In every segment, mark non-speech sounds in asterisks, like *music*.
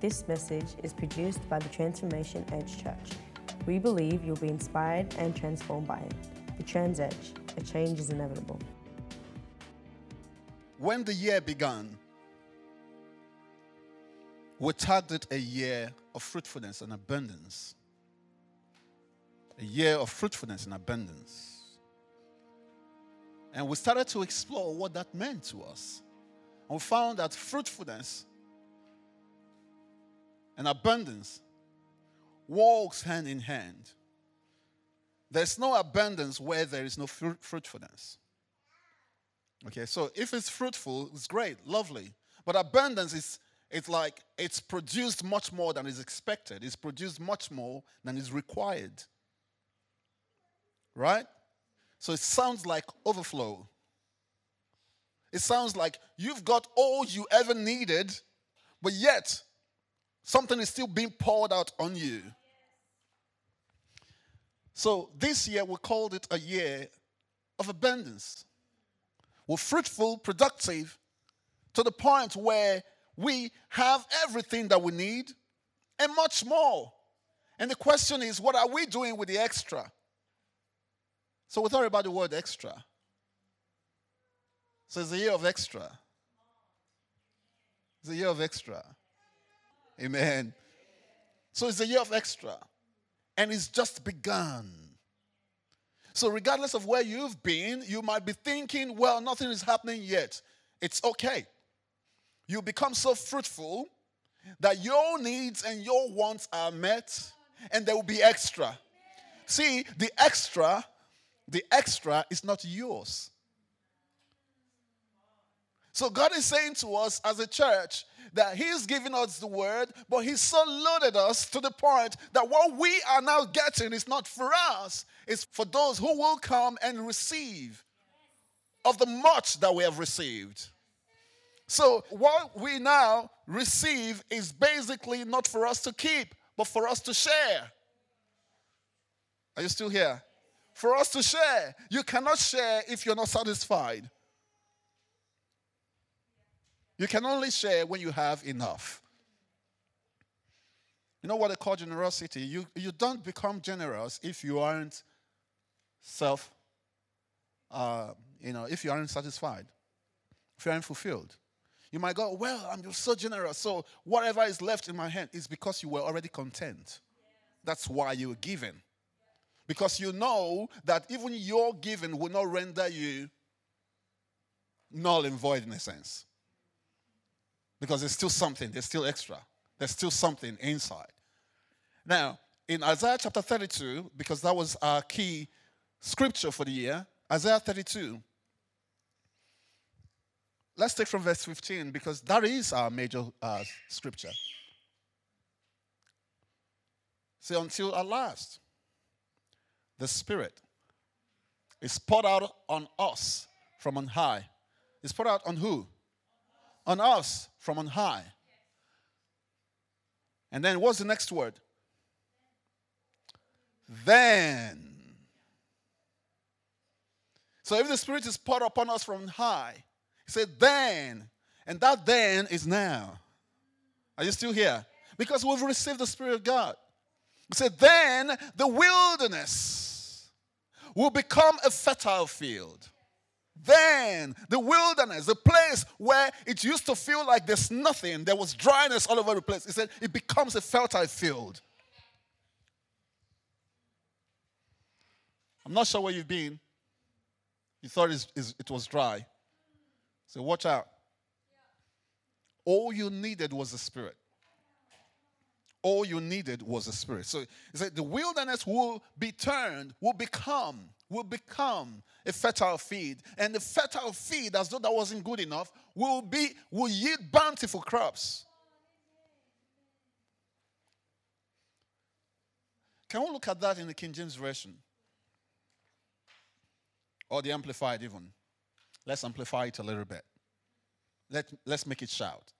This message is produced by the Transformation Edge Church. We believe you'll be inspired and transformed by it. The Trans Edge, a change is inevitable. When the year began, we tagged it a year of fruitfulness and abundance. A year of fruitfulness and abundance. And we started to explore what that meant to us. And we found that fruitfulness and abundance walks hand in hand. There's no abundance where there is no fruitfulness. Okay, so if it's fruitful, it's great, lovely. But abundance is it's like it's produced much more than is expected. It's produced much more than is required. Right? So it sounds like overflow. It sounds like you've got all you ever needed, but yet something is still being poured out on you. So this year we called it a year of abundance. We're fruitful, productive, to the point where we have everything that we need and much more. And the question is, what are we doing with the extra? So we thought about the word extra. So it's a year of extra. It's a year of extra. Amen. So it's a year of extra. And it's just begun. So, regardless of where you've been, you might be thinking, well, nothing is happening yet. It's okay. You become so fruitful that your needs and your wants are met, and there will be extra. See, the extra the extra is not yours. So God is saying to us as a church that He's giving us the word, but He's so loaded us to the point that what we are now getting is not for us, it's for those who will come and receive of the much that we have received. So, what we now receive is basically not for us to keep, but for us to share. Are you still here? for us to share. You cannot share if you're not satisfied. You can only share when you have enough. You know what they call generosity? You, you don't become generous if you aren't self, uh, you know, if you aren't satisfied, if you aren't fulfilled. You might go, Well, I'm just so generous. So whatever is left in my hand is because you were already content. That's why you were given. Because you know that even your giving will not render you null and void in a sense. Because there's still something, there's still extra, there's still something inside. Now, in Isaiah chapter 32, because that was our key scripture for the year, Isaiah 32. Let's take from verse 15 because that is our major uh, scripture. See, until at last the Spirit is poured out on us from on high. It's poured out on who? On us from on high. And then what's the next word? Then. So if the Spirit is poured upon us from high, he said, then. And that then is now. Are you still here? Because we've received the Spirit of God. He said, then the wilderness will become a fertile field. Then the wilderness, the place where it used to feel like there's nothing, there was dryness all over the place. He said it becomes a fertile field. I'm not sure where you've been. You thought it was dry. So watch out. All you needed was the Spirit. All you needed was a spirit. So he said the wilderness will be turned, will become, will become a fertile field. And the fertile field, as though that wasn't good enough, will be will yield bountiful crops. Can we look at that in the King James Version? Or the Amplified, even. Let's amplify it a little bit. Let, let's make it shout.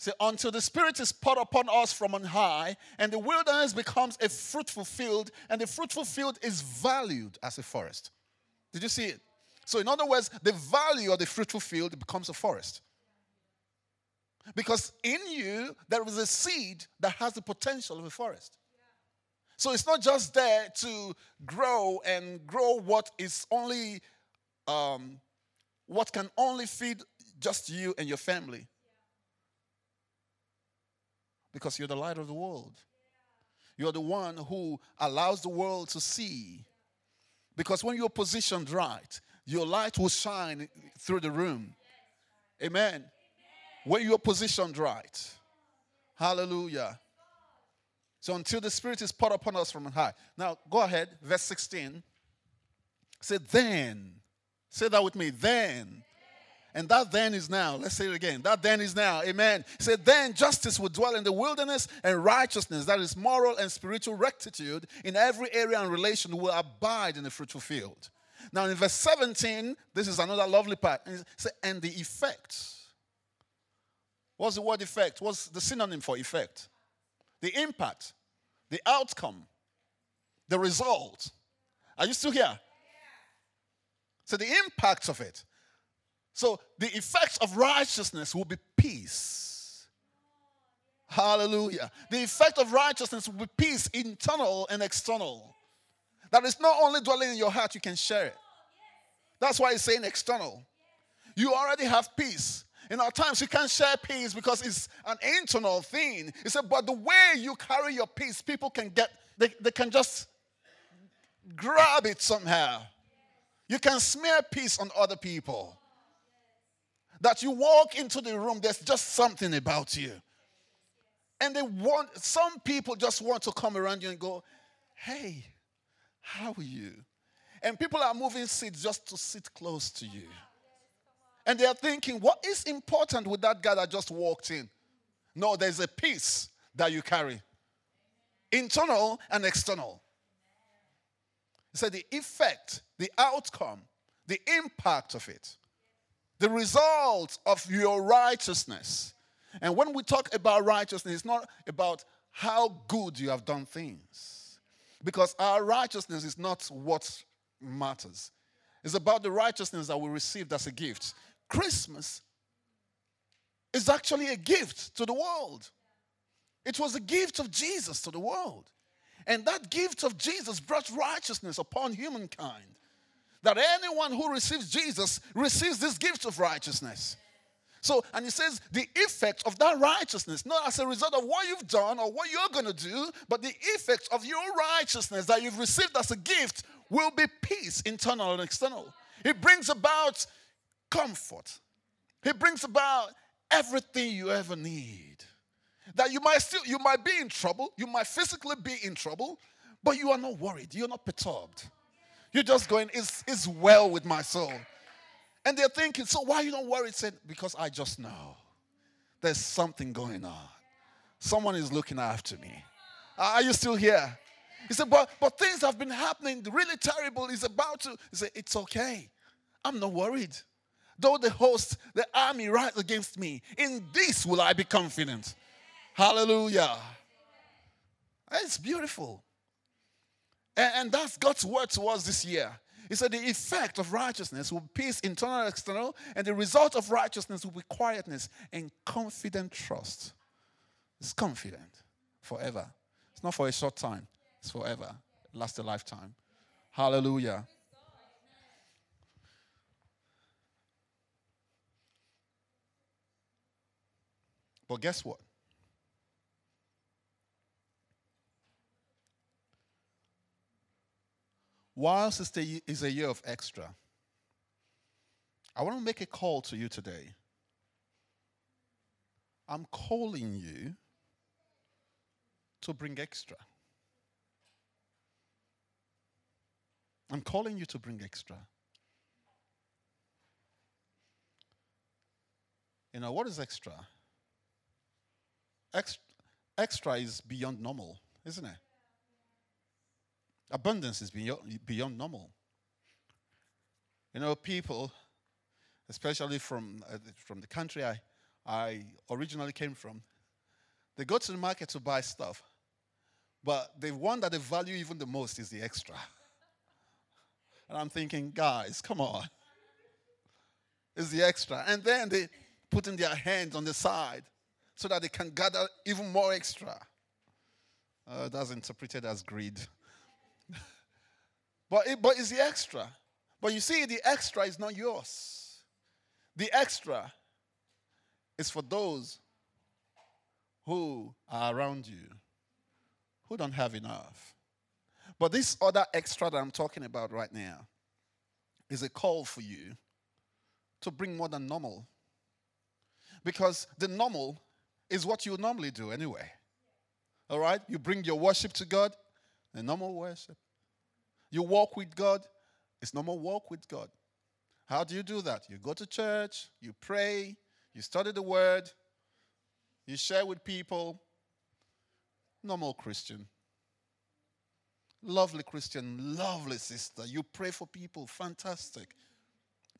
See, until the Spirit is poured upon us from on high, and the wilderness becomes a fruitful field, and the fruitful field is valued as a forest. Did you see it? So, in other words, the value of the fruitful field becomes a forest. Because in you, there is a seed that has the potential of a forest. So it's not just there to grow and grow what is only, um, what can only feed just you and your family. Because you're the light of the world. You're the one who allows the world to see. Because when you're positioned right, your light will shine through the room. Amen. When you're positioned right. Hallelujah. So until the Spirit is poured upon us from high. Now go ahead, verse 16. Say, then. Say that with me. Then. And that then is now. Let's say it again. That then is now. Amen. Say, then justice will dwell in the wilderness and righteousness, that is moral and spiritual rectitude in every area and relation will abide in the fruitful field. Now in verse 17, this is another lovely part. And, say, and the effect. What's the word effect? What's the synonym for effect? The impact, the outcome, the result. Are you still here? So the impact of it. So the effects of righteousness will be peace. Hallelujah. The effect of righteousness will be peace, internal and external. That is not only dwelling in your heart, you can share it. That's why it's saying external. You already have peace. In our times, you can't share peace because it's an internal thing. Said, but the way you carry your peace, people can get, they, they can just grab it somehow. You can smear peace on other people. That you walk into the room, there's just something about you. And they want, some people just want to come around you and go, hey, how are you? And people are moving seats just to sit close to you. And they are thinking, what is important with that guy that just walked in? No, there's a peace that you carry internal and external. He said the effect, the outcome, the impact of it, the result of your righteousness. And when we talk about righteousness, it's not about how good you have done things. Because our righteousness is not what matters. It's about the righteousness that we received as a gift. Christmas is actually a gift to the world. It was a gift of Jesus to the world. And that gift of Jesus brought righteousness upon humankind. That anyone who receives Jesus receives this gift of righteousness. So, and he says the effect of that righteousness, not as a result of what you've done or what you're going to do, but the effect of your righteousness that you've received as a gift will be peace, internal and external. It brings about comfort, it brings about everything you ever need. That you might still, you might be in trouble, you might physically be in trouble, but you are not worried, you're not perturbed. You're just going, it's, it's well with my soul. And they're thinking, so why you don't worry? Said, because I just know there's something going on. Someone is looking after me. Are you still here? He said, but, but things have been happening really terrible. He's about to. He said, it's okay. I'm not worried. Though the host, the army rise against me, in this will I be confident. Hallelujah. It's beautiful. And, and that's God's word to us this year. He said, The effect of righteousness will be peace, internal and external, and the result of righteousness will be quietness and confident trust. It's confident forever. It's not for a short time, it's forever. It lasts a lifetime. Hallelujah. But guess what? Whilst it is a year of extra, I want to make a call to you today. I'm calling you to bring extra. I'm calling you to bring extra. You know, what is extra? Extra, extra is beyond normal, isn't it? Abundance is beyond, beyond normal. You know, people, especially from, uh, from the country I, I originally came from, they go to the market to buy stuff, but the one that they value even the most is the extra. *laughs* And I'm thinking, guys, come on. It's the extra. And then they putting their hands on the side so that they can gather even more extra. Uh, that's interpreted as greed. But, it, but it's the extra. But you see, the extra is not yours. The extra is for those who are around you who don't have enough. But this other extra that I'm talking about right now is a call for you to bring more than normal. Because the normal is what you normally do anyway. All right? You bring your worship to God, the normal worship. You walk with God, it's normal walk with God. How do you do that? You go to church, you pray, you study the word, you share with people. Normal Christian. Lovely Christian, lovely sister. You pray for people, fantastic.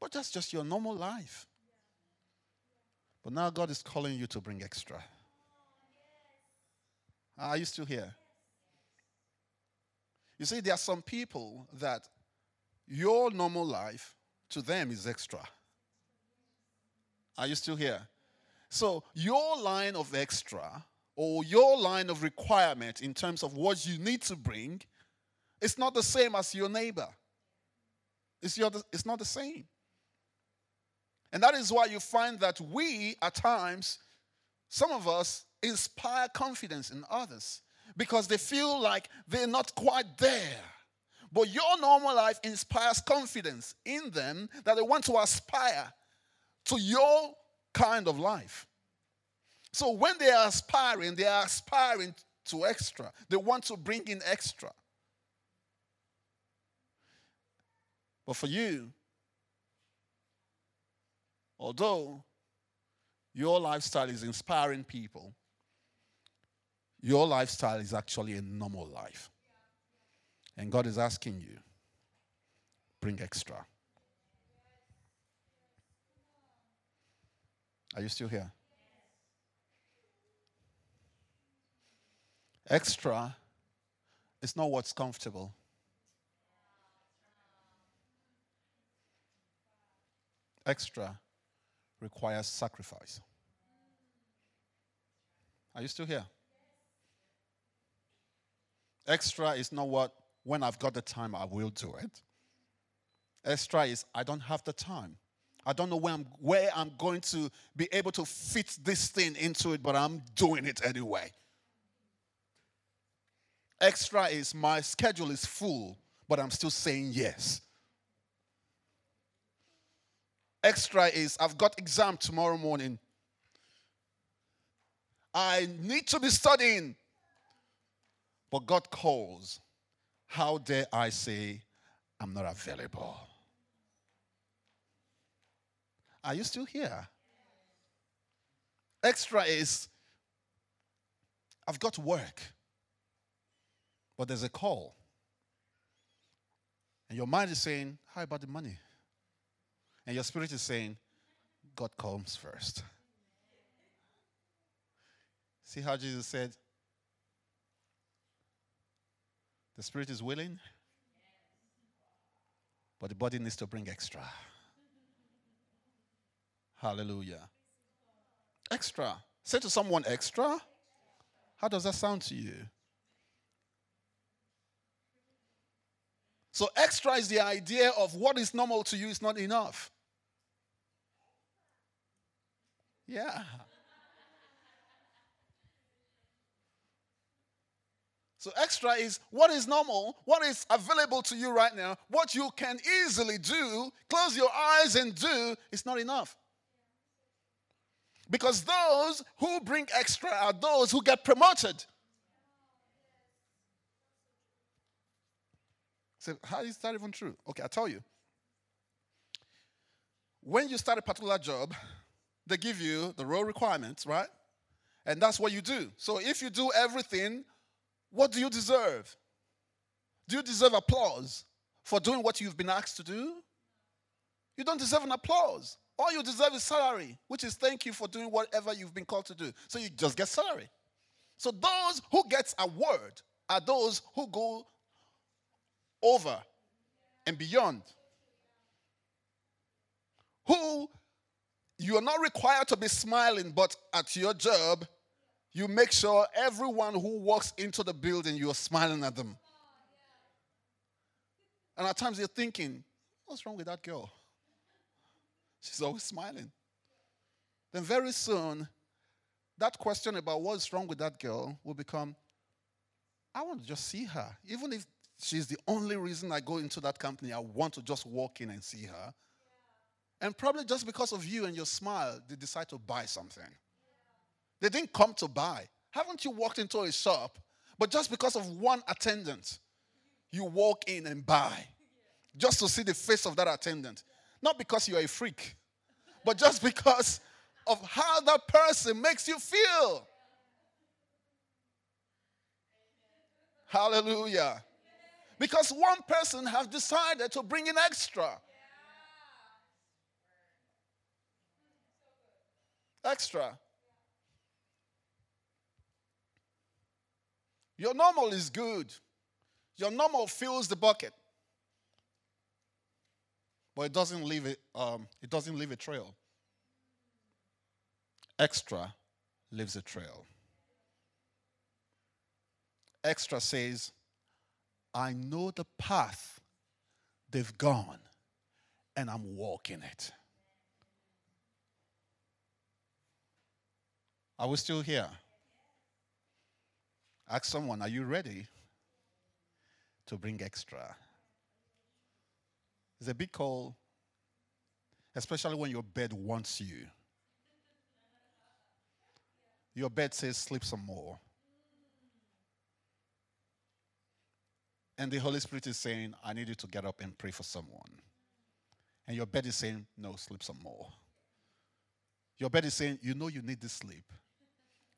But that's just your normal life. But now God is calling you to bring extra. Are you still here? You see, there are some people that your normal life to them is extra. Are you still here? So, your line of extra or your line of requirement in terms of what you need to bring is not the same as your neighbor. It's, your, it's not the same. And that is why you find that we, at times, some of us inspire confidence in others because they feel like they're not quite there. But your normal life inspires confidence in them that they want to aspire to your kind of life. So when they are aspiring, they are aspiring to extra. They want to bring in extra. But for you, although your lifestyle is inspiring people, your lifestyle is actually a normal life. And God is asking you, bring extra. Are you still here? Extra is not what's comfortable. Extra requires sacrifice. Are you still here? Extra is not what, when I've got the time, I will do it. Extra is, I don't have the time. I don't know where I'm, where I'm going to be able to fit this thing into it, but I'm doing it anyway. Extra is my schedule is full, but I'm still saying yes. Extra is I've got exam tomorrow morning. I need to be studying. But God calls. How dare I say I'm not available? Are you still here? Extra is I've got to work, but there's a call. And your mind is saying, How about the money? And your spirit is saying, God comes first. See how Jesus said, The spirit is willing, but the body needs to bring extra. Hallelujah. Extra. Say to someone, extra. How does that sound to you? So, extra is the idea of what is normal to you is not enough. Yeah. So, extra is what is normal, what is available to you right now, what you can easily do, close your eyes and do, is not enough. Because those who bring extra are those who get promoted. So, how is that even true? Okay, I'll tell you. When you start a particular job, they give you the role requirements, right? And that's what you do. So if you do everything, what do you deserve? Do you deserve applause for doing what you've been asked to do? You don't deserve an applause. All you deserve is salary, which is thank you for doing whatever you've been called to do. So you just get salary. So those who get a word are those who go over and beyond. Who You are not required to be smiling, but at your job, you make sure everyone who walks into the building, you are smiling at them. And at times you're thinking, what's wrong with that girl? She's always smiling. Then very soon, that question about what's wrong with that girl will become, I want to just see her. Even if she's the only reason I go into that company, I want to just walk in and see her. And probably just because of you and your smile, they decide to buy something. They didn't come to buy. Haven't you walked into a shop, but just because of one attendant, you walk in and buy just to see the face of that attendant? Not because you're a freak, but just because of how that person makes you feel. Hallelujah. Because one person has decided to bring in extra. Extra. Your normal is good. Your normal fills the bucket. But it doesn't leave it, um, it doesn't leave a trail. Extra leaves a trail. Extra says, I know the path they've gone, and I'm walking it. Are we still here? Ask someone, are you ready to bring extra? It's a big call, especially when your bed wants you. Your bed says, sleep some more. And the Holy Spirit is saying, I need you to get up and pray for someone. And your bed is saying, No, sleep some more. Your bed is saying, You know you need this sleep.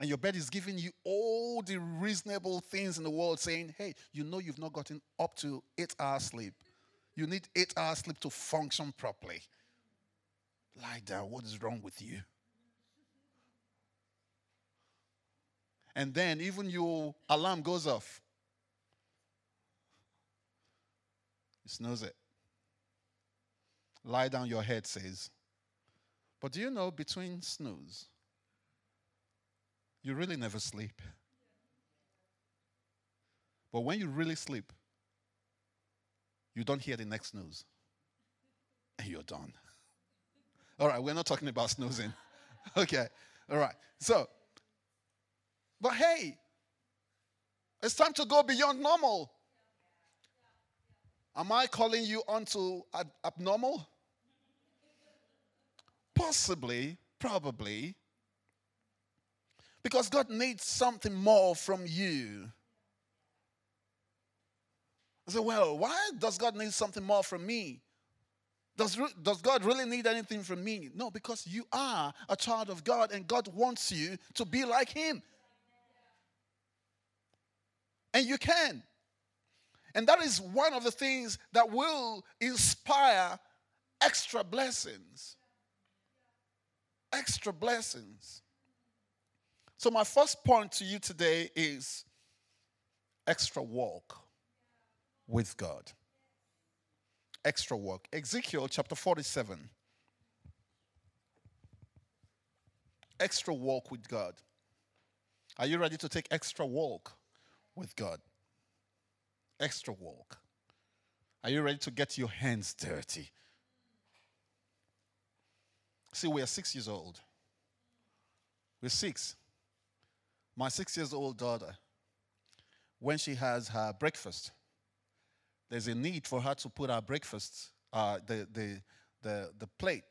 And your bed is giving you all the reasonable things in the world, saying, Hey, you know you've not gotten up to eight hours sleep. You need eight hours sleep to function properly. Lie down. What is wrong with you? And then even your alarm goes off. You snooze it. Lie down, your head says. But do you know between snooze, you really never sleep. But when you really sleep, you don't hear the next snooze. And you're done. All right, we're not talking about snoozing. *laughs* okay, all right. So, but hey, it's time to go beyond normal. Am I calling you onto ab- abnormal? Possibly, probably. Because God needs something more from you. I say, well, why does God need something more from me? Does, does God really need anything from me? No, because you are a child of God and God wants you to be like Him. And you can. And that is one of the things that will inspire extra blessings. Extra blessings. So, my first point to you today is extra walk with God. Extra walk. Ezekiel chapter 47. Extra walk with God. Are you ready to take extra walk with God? extra walk? Are you ready to get your hands dirty? See, we are six years old. We're six. My six years old daughter, when she has her breakfast, there's a need for her to put her breakfast, uh, the, the, the, the plate,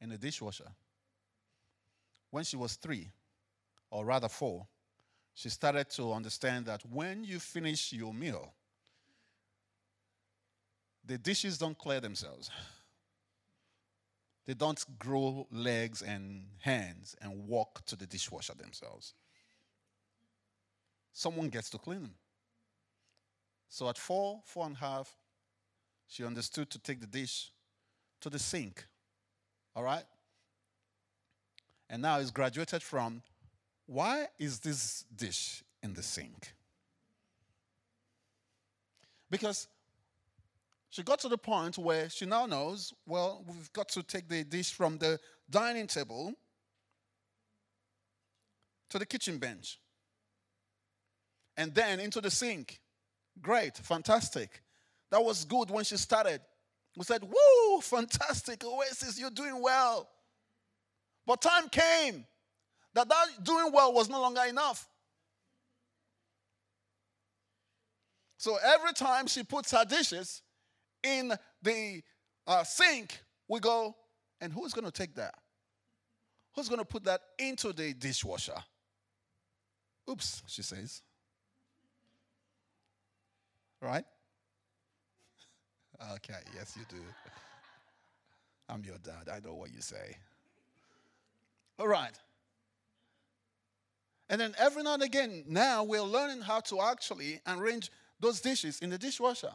in the dishwasher. When she was three, or rather four, she started to understand that when you finish your meal, the dishes don't clear themselves. They don't grow legs and hands and walk to the dishwasher themselves. Someone gets to clean them. So at four, four and a half, she understood to take the dish to the sink. All right? And now it's graduated from why is this dish in the sink? Because she got to the point where she now knows, well, we've got to take the dish from the dining table to the kitchen bench and then into the sink. Great, fantastic. That was good when she started. We said, Woo, fantastic, Oasis, you're doing well. But time came that that doing well was no longer enough. So every time she puts her dishes in the uh, sink, we go, and who's going to take that? Who's going to put that into the dishwasher? Oops, she says. Right? Okay, yes, you do. I'm your dad. I know what you say. All right. And then every now and again, now we're learning how to actually arrange those dishes in the dishwasher.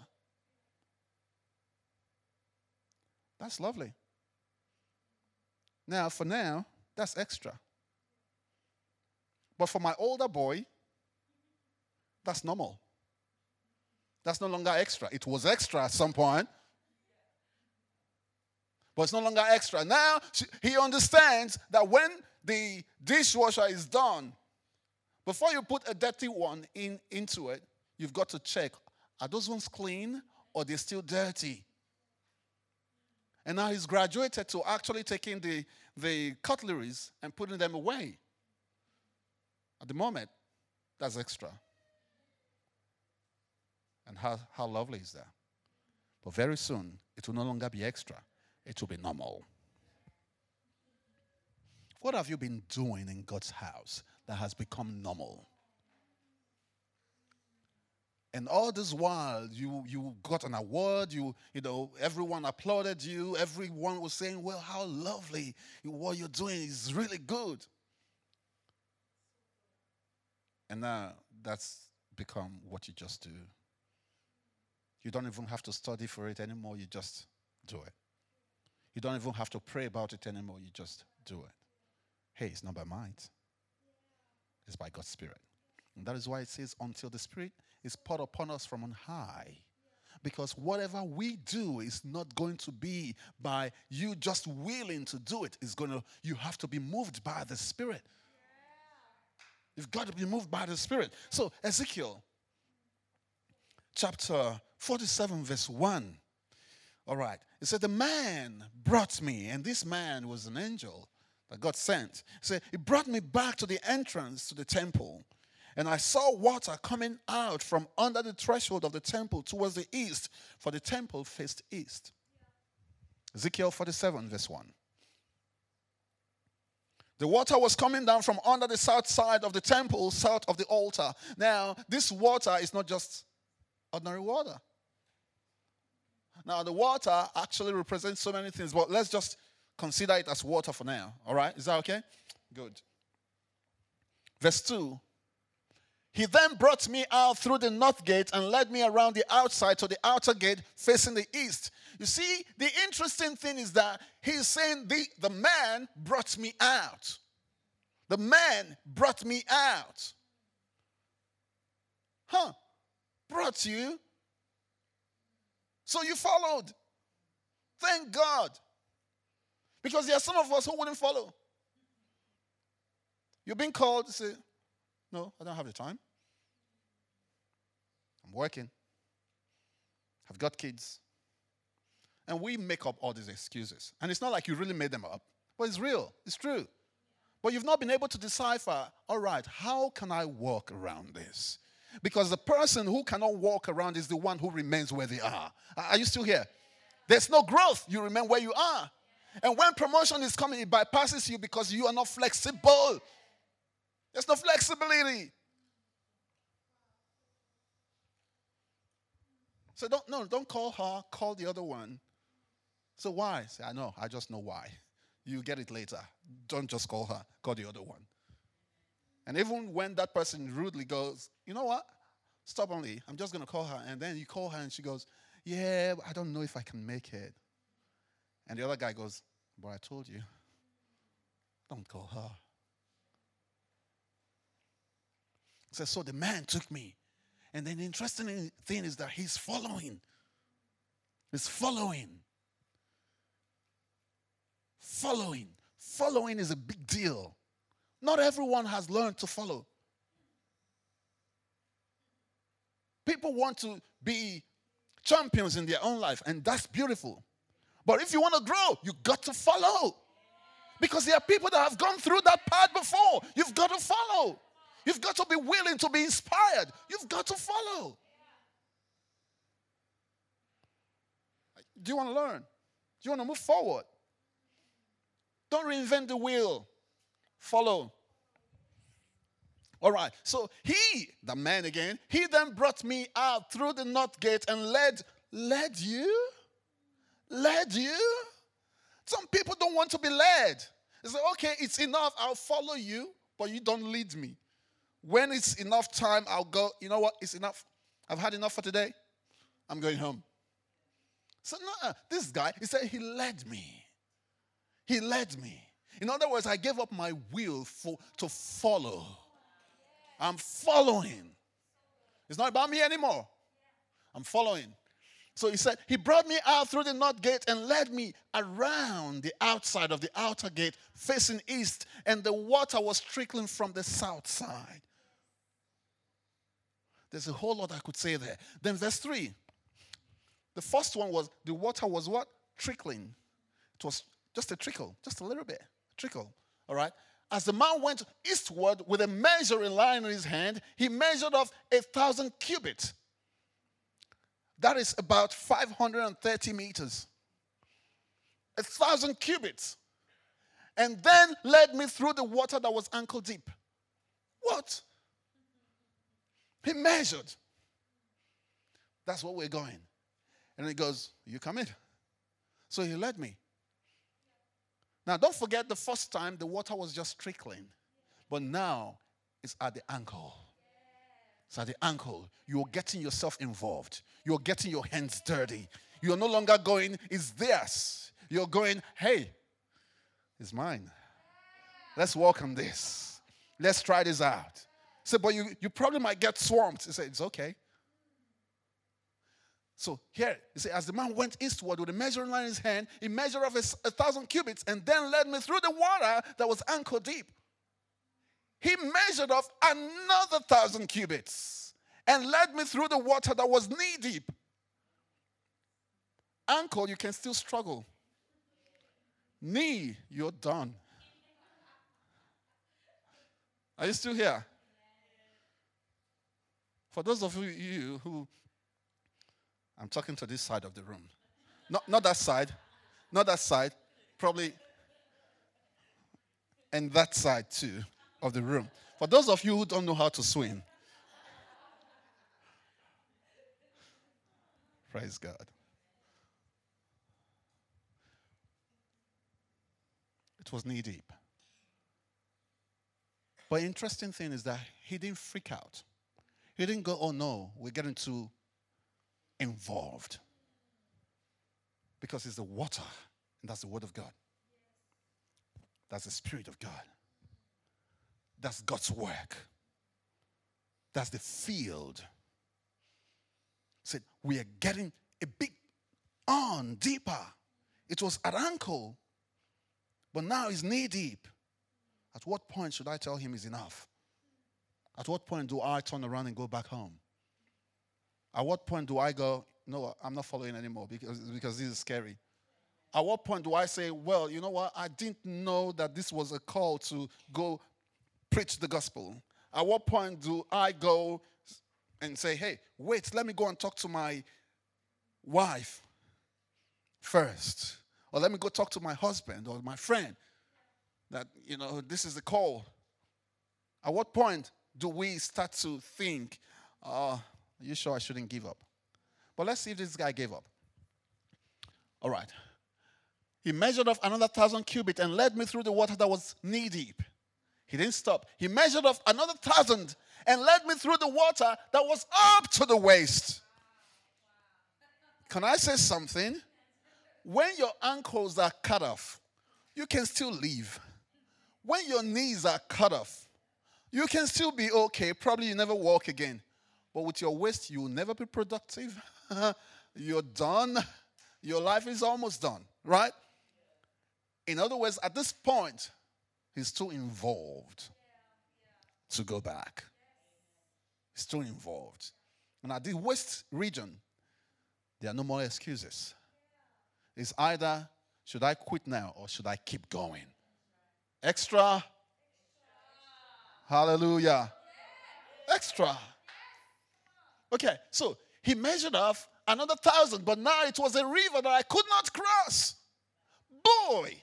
That's lovely. Now, for now, that's extra. But for my older boy, that's normal. That's no longer extra. It was extra at some point, but it's no longer extra. Now he understands that when the dishwasher is done, before you put a dirty one in, into it, you've got to check are those ones clean or they're still dirty? And now he's graduated to actually taking the, the cutleries and putting them away. At the moment, that's extra. And how, how lovely is that? But very soon, it will no longer be extra, it will be normal. What have you been doing in God's house that has become normal? And all this while, you, you got an award, you, you know, everyone applauded you, everyone was saying, Well, how lovely what you're doing is really good. And now that's become what you just do. You don't even have to study for it anymore, you just do it. You don't even have to pray about it anymore, you just do it. Hey, it's not by might, it's by God's Spirit. And that is why it says, until the Spirit is poured upon us from on high. Because whatever we do is not going to be by you just willing to do it. It's going to, you have to be moved by the Spirit. You've got to be moved by the Spirit. So, Ezekiel chapter 47, verse 1. All right. It said, The man brought me, and this man was an angel that God sent. He said, He brought me back to the entrance to the temple. And I saw water coming out from under the threshold of the temple towards the east, for the temple faced east. Ezekiel 47, verse 1. The water was coming down from under the south side of the temple, south of the altar. Now, this water is not just ordinary water. Now, the water actually represents so many things, but let's just consider it as water for now. All right? Is that okay? Good. Verse 2 He then brought me out through the north gate and led me around the outside to the outer gate facing the east. You see, the interesting thing is that he's saying the, the man brought me out. The man brought me out. Huh? Brought you so you followed. Thank God. Because there are some of us who wouldn't follow. You're being called to say, No, I don't have the time. I'm working. I've got kids. And we make up all these excuses. And it's not like you really made them up, but it's real, it's true. But you've not been able to decipher, all right, how can I walk around this? Because the person who cannot walk around is the one who remains where they are. Are you still here? There's no growth. You remain where you are. And when promotion is coming, it bypasses you because you are not flexible. There's no flexibility. So don't no, don't call her, call the other one. So why? Say, I know, I just know why. You get it later. Don't just call her, call the other one. And even when that person rudely goes, you know what? Stubbornly, I'm just going to call her. And then you call her and she goes, yeah, I don't know if I can make it. And the other guy goes, but I told you, don't call her. So, so the man took me. And then the interesting thing is that he's following. He's following. Following. Following is a big deal. Not everyone has learned to follow. People want to be champions in their own life, and that's beautiful. But if you want to grow, you got to follow. Because there are people that have gone through that path before. You've got to follow. You've got to be willing to be inspired. You've got to follow. Do you want to learn? Do you want to move forward? Don't reinvent the wheel. Follow. All right. So he, the man again, he then brought me out through the north gate and led, led you? Led you? Some people don't want to be led. They say, okay, it's enough. I'll follow you, but you don't lead me. When it's enough time, I'll go, you know what? It's enough. I've had enough for today. I'm going home. So, no, this guy, he said, he led me. He led me. In other words, I gave up my will for, to follow. I'm following. It's not about me anymore. I'm following. So he said, He brought me out through the north gate and led me around the outside of the outer gate, facing east, and the water was trickling from the south side. There's a whole lot I could say there. Then, verse 3. The first one was the water was what? Trickling. It was just a trickle, just a little bit, trickle. All right. As the man went eastward with a measuring line in his hand, he measured off a thousand cubits. That is about 530 meters. A thousand cubits. And then led me through the water that was ankle deep. What? He measured. That's what we're going. And he goes, You come in. So he led me. Now, don't forget the first time the water was just trickling, but now it's at the ankle. It's at the ankle. You're getting yourself involved, you're getting your hands dirty. You're no longer going, It's theirs. You're going, Hey, it's mine. Let's walk on this. Let's try this out. Say, but you, you probably might get swamped. He said, It's okay. So here, you see, as the man went eastward with a measuring line in his hand, he measured off a, a thousand cubits and then led me through the water that was ankle deep. He measured off another thousand cubits and led me through the water that was knee deep. Ankle, you can still struggle. Knee, you're done. Are you still here? For those of you who I'm talking to this side of the room. Not, not that side. Not that side. Probably. And that side too of the room. For those of you who don't know how to swim, praise God. It was knee deep. But interesting thing is that he didn't freak out. He didn't go, oh no, we're getting too involved. Because it's the water, and that's the Word of God. That's the Spirit of God. That's God's work. That's the field. Said, we are getting a bit on deeper. It was at ankle, but now it's knee deep. At what point should I tell him is enough? At what point do I turn around and go back home? At what point do I go, no, I'm not following anymore because, because this is scary? At what point do I say, well, you know what? I didn't know that this was a call to go preach the gospel. At what point do I go and say, hey, wait, let me go and talk to my wife first? Or let me go talk to my husband or my friend that, you know, this is the call. At what point do we start to think, uh, are you sure I shouldn't give up? But let's see if this guy gave up. All right. He measured off another thousand cubits and led me through the water that was knee deep. He didn't stop. He measured off another thousand and led me through the water that was up to the waist. Can I say something? When your ankles are cut off, you can still leave. When your knees are cut off, you can still be okay. Probably you never walk again. But with your waist, you will never be productive. *laughs* You're done. your life is almost done, right? In other words, at this point, he's too involved to go back. He's too involved. And at the West region, there are no more excuses. It's either should I quit now or should I keep going? Extra. Hallelujah. Extra. Okay, so he measured off another thousand, but now it was a river that I could not cross. Boy,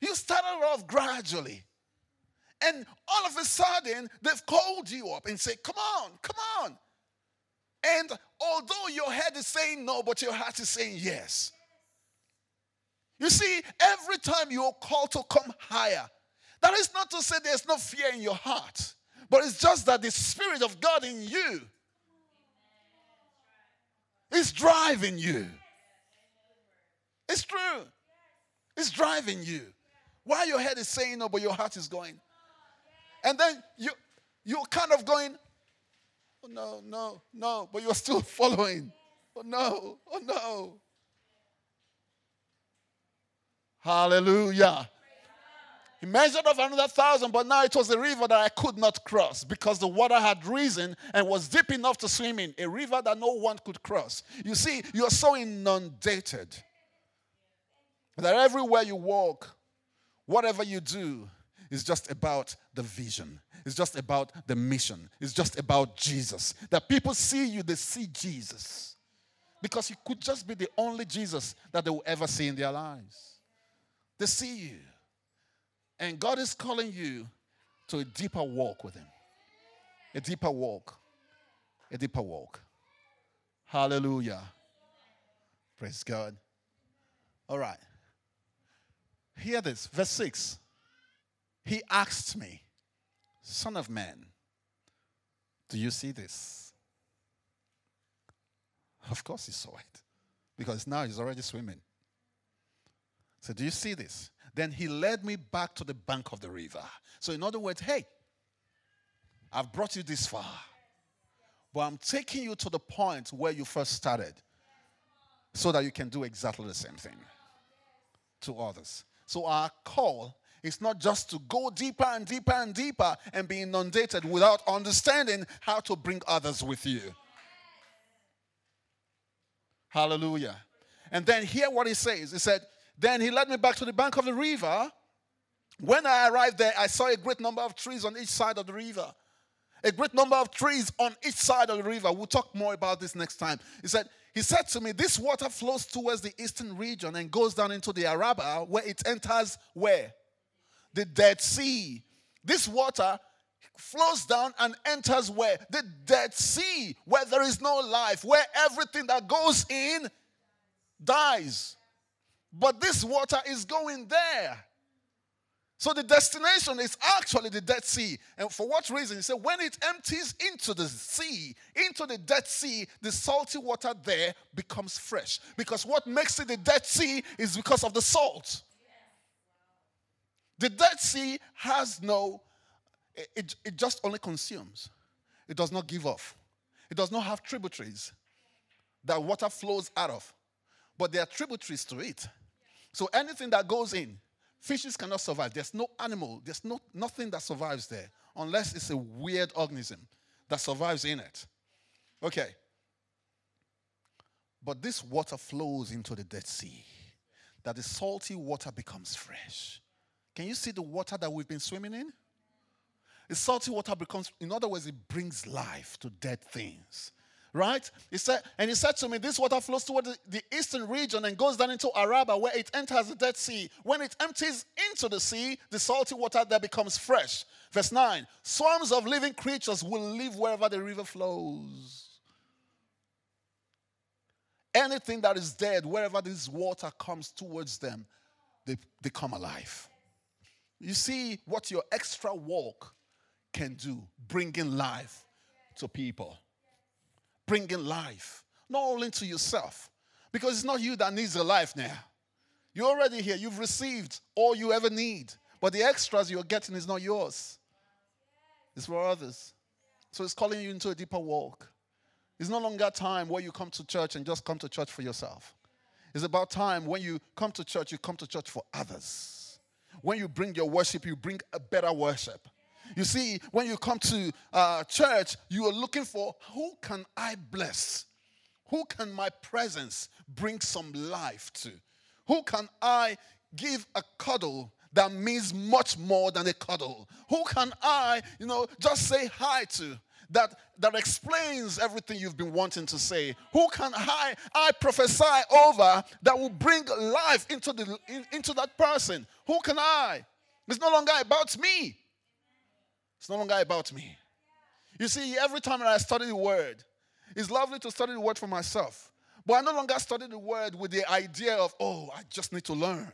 you started off gradually. And all of a sudden, they've called you up and say, Come on, come on. And although your head is saying no, but your heart is saying yes. You see, every time you're called to come higher, that is not to say there's no fear in your heart, but it's just that the Spirit of God in you is driving you. It's true. It's driving you. Why your head is saying no, but your heart is going. And then you you're kind of going, oh no, no, no, but you're still *laughs* following. Oh no, oh no. Hallelujah. He measured off another thousand, but now it was a river that I could not cross because the water had risen and was deep enough to swim in, a river that no one could cross. You see, you're so inundated that everywhere you walk, whatever you do, is just about the vision. It's just about the mission. It's just about Jesus. That people see you, they see Jesus. Because you could just be the only Jesus that they will ever see in their lives. They see you. And God is calling you to a deeper walk with Him. A deeper walk. A deeper walk. Hallelujah. Praise God. All right. Hear this. Verse 6. He asked me, Son of man, do you see this? Of course, he saw it because now he's already swimming. So, do you see this? Then he led me back to the bank of the river. So, in other words, hey, I've brought you this far, but I'm taking you to the point where you first started so that you can do exactly the same thing to others. So, our call is not just to go deeper and deeper and deeper and be inundated without understanding how to bring others with you. Hallelujah. And then hear what he says. He said, then he led me back to the bank of the river. When I arrived there, I saw a great number of trees on each side of the river. A great number of trees on each side of the river. We'll talk more about this next time. He said, he said to me, This water flows towards the eastern region and goes down into the Arabah, where it enters where? The Dead Sea. This water flows down and enters where? The Dead Sea, where there is no life, where everything that goes in dies. But this water is going there. So the destination is actually the Dead Sea. And for what reason? He said, when it empties into the sea, into the Dead Sea, the salty water there becomes fresh. Because what makes it the Dead Sea is because of the salt. The Dead Sea has no, it, it just only consumes, it does not give off. It does not have tributaries that water flows out of, but there are tributaries to it. So anything that goes in, fishes cannot survive. There's no animal, there's no, nothing that survives there unless it's a weird organism that survives in it. Okay. But this water flows into the Dead Sea, that the salty water becomes fresh. Can you see the water that we've been swimming in? The salty water becomes, in other words, it brings life to dead things right? He said, and he said to me, This water flows toward the, the, eastern region and goes down into Arabah, where it enters the Dead Sea. When it empties into the sea, the salty water there becomes fresh. Verse 9 Swarms of living creatures will live wherever the river flows. Anything that is dead, wherever this water comes towards them, they, they come alive. You see what your extra walk can do, bringing life to people bringing life, not only to yourself, because it's not you that needs a life now. You're already here, you've received all you ever need, but the extras you're getting is not yours, it's for others. So it's calling you into a deeper walk, It's no longer time where you come to church and just come to church for yourself. It's about time when you come to church, you come to church for others. When you bring your worship, you bring a better worship. You see, when you come to uh, church, you are looking for who can I bless? Who can my presence bring some life to? Who can I give a cuddle that means much more than a cuddle? Who can I, you know, just say hi to? That, that explains everything you've been wanting to say. Who can I, I prophesy over that will bring life into, the, in, into that person? Who can I? It's no longer about me. It's no longer about me. You see, every time that I study the word, it's lovely to study the word for myself. But I no longer study the word with the idea of, oh, I just need to learn.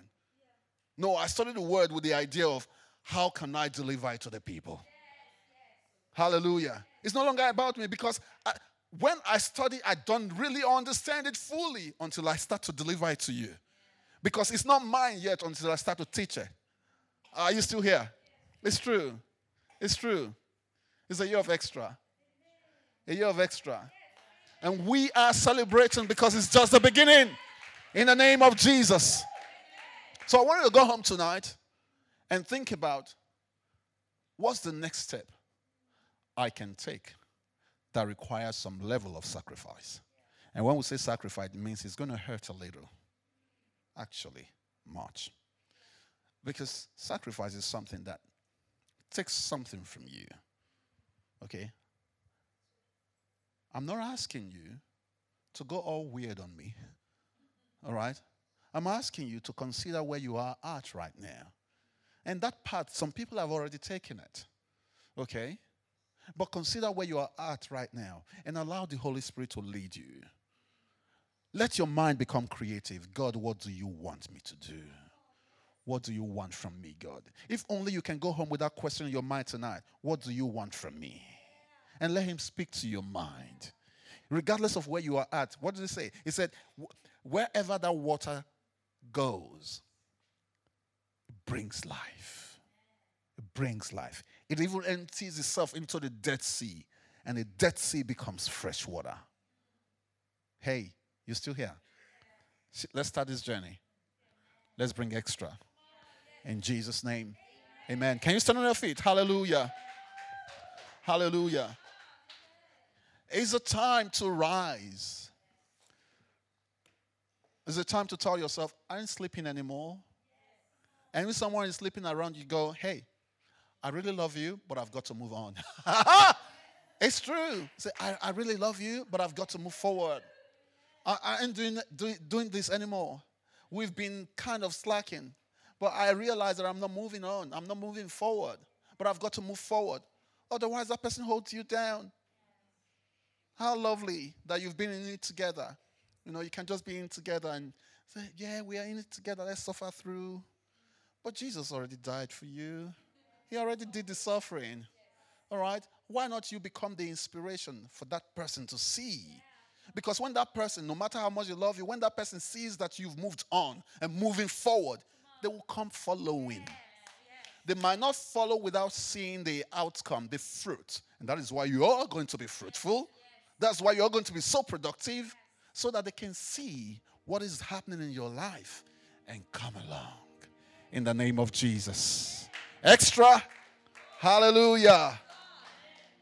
No, I study the word with the idea of how can I deliver it to the people? Hallelujah. It's no longer about me because I, when I study, I don't really understand it fully until I start to deliver it to you. Because it's not mine yet until I start to teach it. Are you still here? It's true. It's true. It's a year of extra. A year of extra. And we are celebrating because it's just the beginning. In the name of Jesus. So I want you to go home tonight and think about what's the next step I can take that requires some level of sacrifice. And when we say sacrifice, it means it's going to hurt a little. Actually, much. Because sacrifice is something that takes something from you. Okay? I'm not asking you to go all weird on me. All right? I'm asking you to consider where you are at right now. And that part, some people have already taken it. Okay? But consider where you are at right now and allow the Holy Spirit to lead you. Let your mind become creative. God, what do you want me to do? What do you want from me, God? If only you can go home with that question in your mind tonight. What do you want from me? And let Him speak to your mind. Regardless of where you are at. What did He say? He said, wherever that water goes, it brings life. It brings life. It even empties itself into the Dead Sea, and the Dead Sea becomes fresh water. Hey, you still here? Let's start this journey. Let's bring extra. In Jesus' name. Amen. Can you stand on your feet? Hallelujah. Hallelujah. It's a time to rise. It's a time to tell yourself, I ain't sleeping anymore. And when someone is sleeping around, you go, hey, I really love you, but I've got to move on. *laughs* it's true. Say, I, I really love you, but I've got to move forward. I, I ain't doing, doing, doing this anymore. We've been kind of slacking. But I realize that I'm not moving on. I'm not moving forward. But I've got to move forward. Otherwise, that person holds you down. How lovely that you've been in it together. You know, you can just be in together and say, Yeah, we are in it together. Let's suffer through. But Jesus already died for you, He already did the suffering. All right? Why not you become the inspiration for that person to see? Because when that person, no matter how much you love you, when that person sees that you've moved on and moving forward, they will come following. They might not follow without seeing the outcome, the fruit. And that is why you are going to be fruitful. That's why you're going to be so productive, so that they can see what is happening in your life and come along. In the name of Jesus. Extra. Hallelujah.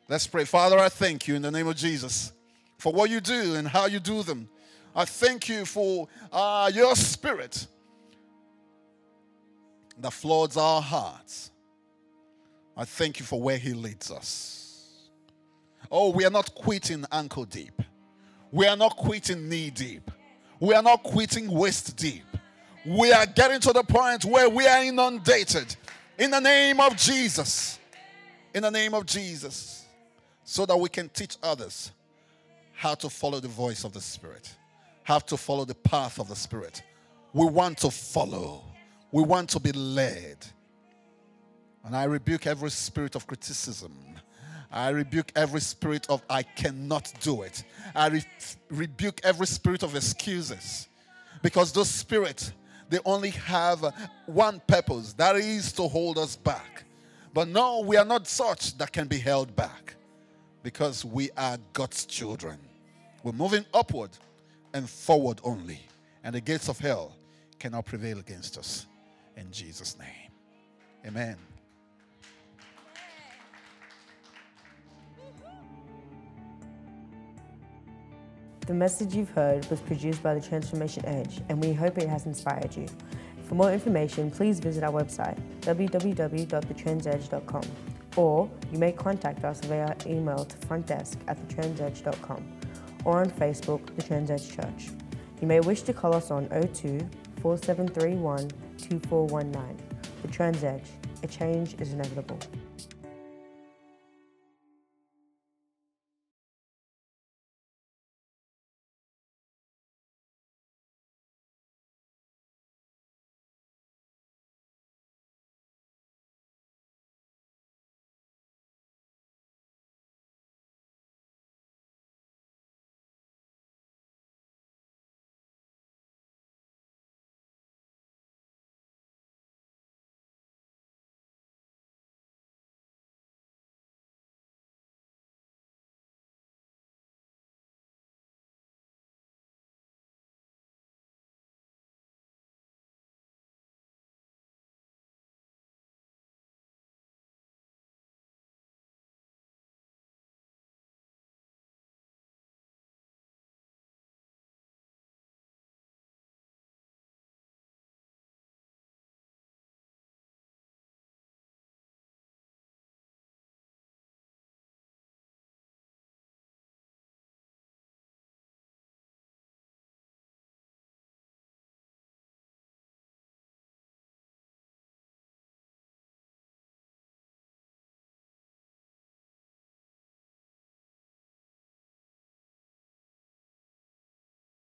Let's pray. Father, I thank you in the name of Jesus for what you do and how you do them. I thank you for uh, your spirit that floods our hearts. I thank you for where He leads us. Oh, we are not quitting ankle deep. We are not quitting knee deep. We are not quitting waist deep. We are getting to the point where we are inundated in the name of Jesus. In the name of Jesus. So that we can teach others how to follow the voice of the Spirit, how to follow the path of the Spirit. We want to follow. We want to be led. And I rebuke every spirit of criticism. I rebuke every spirit of I cannot do it. I re- rebuke every spirit of excuses. Because those spirits, they only have one purpose that is to hold us back. But no, we are not such that can be held back because we are God's children. We're moving upward and forward only. And the gates of hell cannot prevail against us. In Jesus' name. Amen. The message you've heard was produced by the Transformation Edge, and we hope it has inspired you. For more information, please visit our website, www.thetransedge.com, or you may contact us via email to frontdesk at thetransedge.com or on Facebook, The Transedge Church. You may wish to call us on 02 4731 2419. The Transedge, a change is inevitable.